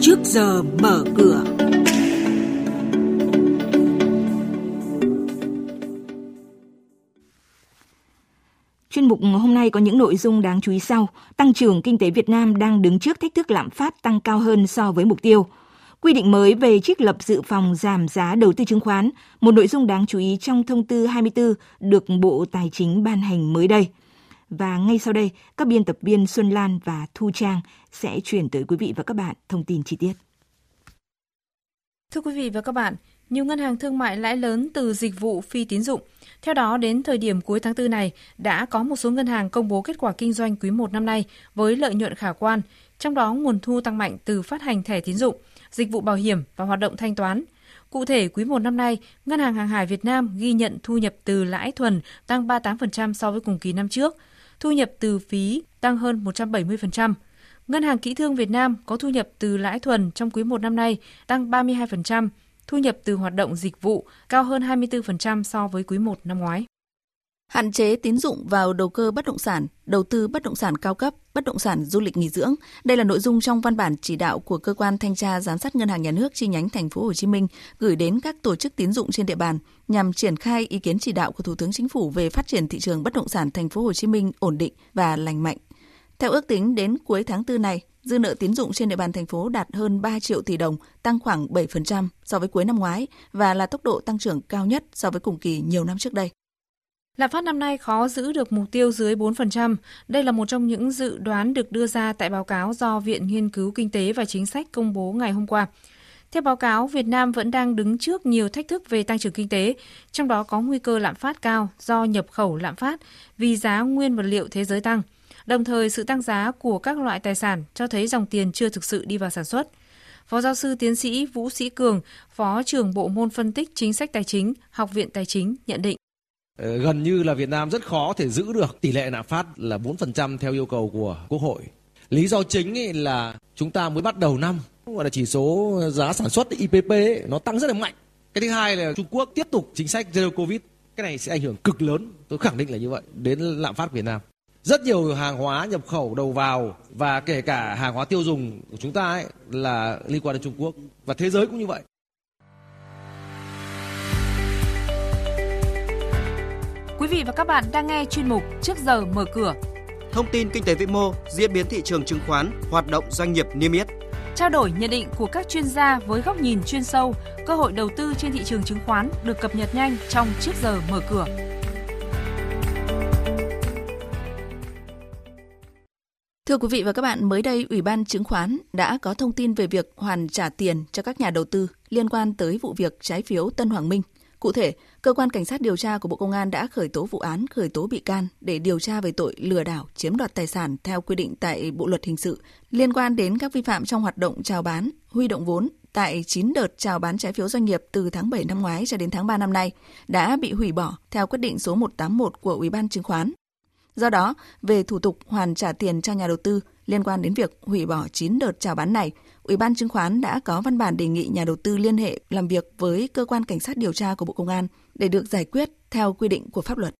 trước giờ mở cửa. Chuyên mục hôm nay có những nội dung đáng chú ý sau. Tăng trưởng kinh tế Việt Nam đang đứng trước thách thức lạm phát tăng cao hơn so với mục tiêu. Quy định mới về trích lập dự phòng giảm giá đầu tư chứng khoán, một nội dung đáng chú ý trong thông tư 24 được Bộ Tài chính ban hành mới đây. Và ngay sau đây, các biên tập viên Xuân Lan và Thu Trang sẽ chuyển tới quý vị và các bạn thông tin chi tiết. Thưa quý vị và các bạn, nhiều ngân hàng thương mại lãi lớn từ dịch vụ phi tín dụng. Theo đó, đến thời điểm cuối tháng 4 này, đã có một số ngân hàng công bố kết quả kinh doanh quý 1 năm nay với lợi nhuận khả quan, trong đó nguồn thu tăng mạnh từ phát hành thẻ tín dụng, dịch vụ bảo hiểm và hoạt động thanh toán. Cụ thể, quý 1 năm nay, Ngân hàng Hàng hải Việt Nam ghi nhận thu nhập từ lãi thuần tăng 38% so với cùng kỳ năm trước, thu nhập từ phí tăng hơn 170%. Ngân hàng Kỹ thương Việt Nam có thu nhập từ lãi thuần trong quý 1 năm nay tăng 32%, thu nhập từ hoạt động dịch vụ cao hơn 24% so với quý 1 năm ngoái. Hạn chế tín dụng vào đầu cơ bất động sản, đầu tư bất động sản cao cấp, bất động sản du lịch nghỉ dưỡng. Đây là nội dung trong văn bản chỉ đạo của cơ quan thanh tra giám sát ngân hàng nhà nước chi nhánh thành phố Hồ Chí Minh gửi đến các tổ chức tín dụng trên địa bàn nhằm triển khai ý kiến chỉ đạo của Thủ tướng Chính phủ về phát triển thị trường bất động sản thành phố Hồ Chí Minh ổn định và lành mạnh. Theo ước tính đến cuối tháng 4 này, dư nợ tín dụng trên địa bàn thành phố đạt hơn 3 triệu tỷ đồng, tăng khoảng 7% so với cuối năm ngoái và là tốc độ tăng trưởng cao nhất so với cùng kỳ nhiều năm trước đây. Lạm phát năm nay khó giữ được mục tiêu dưới 4%. Đây là một trong những dự đoán được đưa ra tại báo cáo do Viện Nghiên cứu Kinh tế và Chính sách công bố ngày hôm qua. Theo báo cáo, Việt Nam vẫn đang đứng trước nhiều thách thức về tăng trưởng kinh tế, trong đó có nguy cơ lạm phát cao do nhập khẩu lạm phát vì giá nguyên vật liệu thế giới tăng. Đồng thời, sự tăng giá của các loại tài sản cho thấy dòng tiền chưa thực sự đi vào sản xuất. Phó giáo sư tiến sĩ Vũ Sĩ Cường, Phó trưởng Bộ môn phân tích chính sách tài chính, Học viện Tài chính nhận định. Ờ, gần như là Việt Nam rất khó thể giữ được tỷ lệ lạm phát là 4% theo yêu cầu của Quốc hội. Lý do chính là chúng ta mới bắt đầu năm gọi là chỉ số giá sản xuất IPP ấy, nó tăng rất là mạnh. Cái thứ hai là Trung Quốc tiếp tục chính sách zero covid. Cái này sẽ ảnh hưởng cực lớn, tôi khẳng định là như vậy, đến lạm phát Việt Nam. Rất nhiều hàng hóa nhập khẩu đầu vào và kể cả hàng hóa tiêu dùng của chúng ta ấy là liên quan đến Trung Quốc và thế giới cũng như vậy. Vị và các bạn đang nghe chuyên mục Trước giờ mở cửa. Thông tin kinh tế vĩ mô, diễn biến thị trường chứng khoán, hoạt động doanh nghiệp niêm yết. Trao đổi nhận định của các chuyên gia với góc nhìn chuyên sâu, cơ hội đầu tư trên thị trường chứng khoán được cập nhật nhanh trong Trước giờ mở cửa. Thưa quý vị và các bạn, mới đây Ủy ban Chứng khoán đã có thông tin về việc hoàn trả tiền cho các nhà đầu tư liên quan tới vụ việc trái phiếu Tân Hoàng Minh. Cụ thể, cơ quan cảnh sát điều tra của Bộ Công an đã khởi tố vụ án khởi tố bị can để điều tra về tội lừa đảo chiếm đoạt tài sản theo quy định tại Bộ luật hình sự liên quan đến các vi phạm trong hoạt động chào bán, huy động vốn tại 9 đợt chào bán trái phiếu doanh nghiệp từ tháng 7 năm ngoái cho đến tháng 3 năm nay đã bị hủy bỏ theo quyết định số 181 của Ủy ban chứng khoán. Do đó, về thủ tục hoàn trả tiền cho nhà đầu tư liên quan đến việc hủy bỏ 9 đợt chào bán này, Ủy ban chứng khoán đã có văn bản đề nghị nhà đầu tư liên hệ làm việc với cơ quan cảnh sát điều tra của Bộ Công an để được giải quyết theo quy định của pháp luật.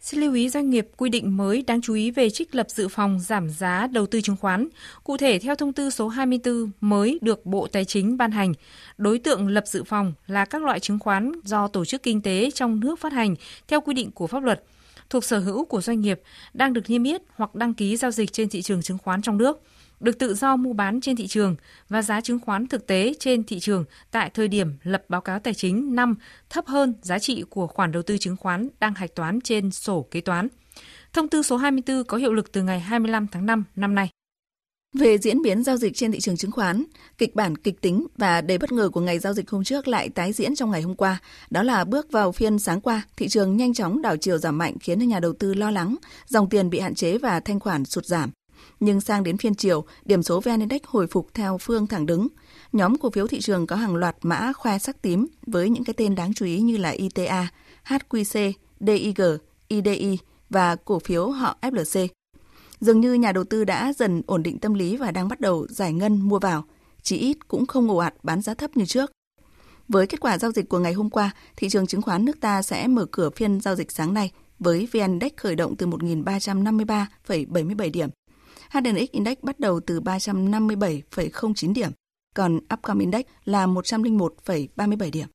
Xin lưu ý doanh nghiệp quy định mới đáng chú ý về trích lập dự phòng giảm giá đầu tư chứng khoán. Cụ thể theo thông tư số 24 mới được Bộ Tài chính ban hành, đối tượng lập dự phòng là các loại chứng khoán do tổ chức kinh tế trong nước phát hành theo quy định của pháp luật, thuộc sở hữu của doanh nghiệp, đang được niêm yết hoặc đăng ký giao dịch trên thị trường chứng khoán trong nước, được tự do mua bán trên thị trường và giá chứng khoán thực tế trên thị trường tại thời điểm lập báo cáo tài chính năm thấp hơn giá trị của khoản đầu tư chứng khoán đang hạch toán trên sổ kế toán. Thông tư số 24 có hiệu lực từ ngày 25 tháng 5 năm nay. Về diễn biến giao dịch trên thị trường chứng khoán, kịch bản kịch tính và đầy bất ngờ của ngày giao dịch hôm trước lại tái diễn trong ngày hôm qua. Đó là bước vào phiên sáng qua, thị trường nhanh chóng đảo chiều giảm mạnh khiến nhà đầu tư lo lắng, dòng tiền bị hạn chế và thanh khoản sụt giảm. Nhưng sang đến phiên chiều, điểm số VN Index hồi phục theo phương thẳng đứng. Nhóm cổ phiếu thị trường có hàng loạt mã khoe sắc tím với những cái tên đáng chú ý như là ITA, HQC, DIG, IDI và cổ phiếu họ FLC. Dường như nhà đầu tư đã dần ổn định tâm lý và đang bắt đầu giải ngân mua vào, chỉ ít cũng không ồ ạt bán giá thấp như trước. Với kết quả giao dịch của ngày hôm qua, thị trường chứng khoán nước ta sẽ mở cửa phiên giao dịch sáng nay với VN Index khởi động từ 1.353,77 điểm. HNX Index bắt đầu từ 357,09 điểm. còn Upcom Index là 101,37 điểm.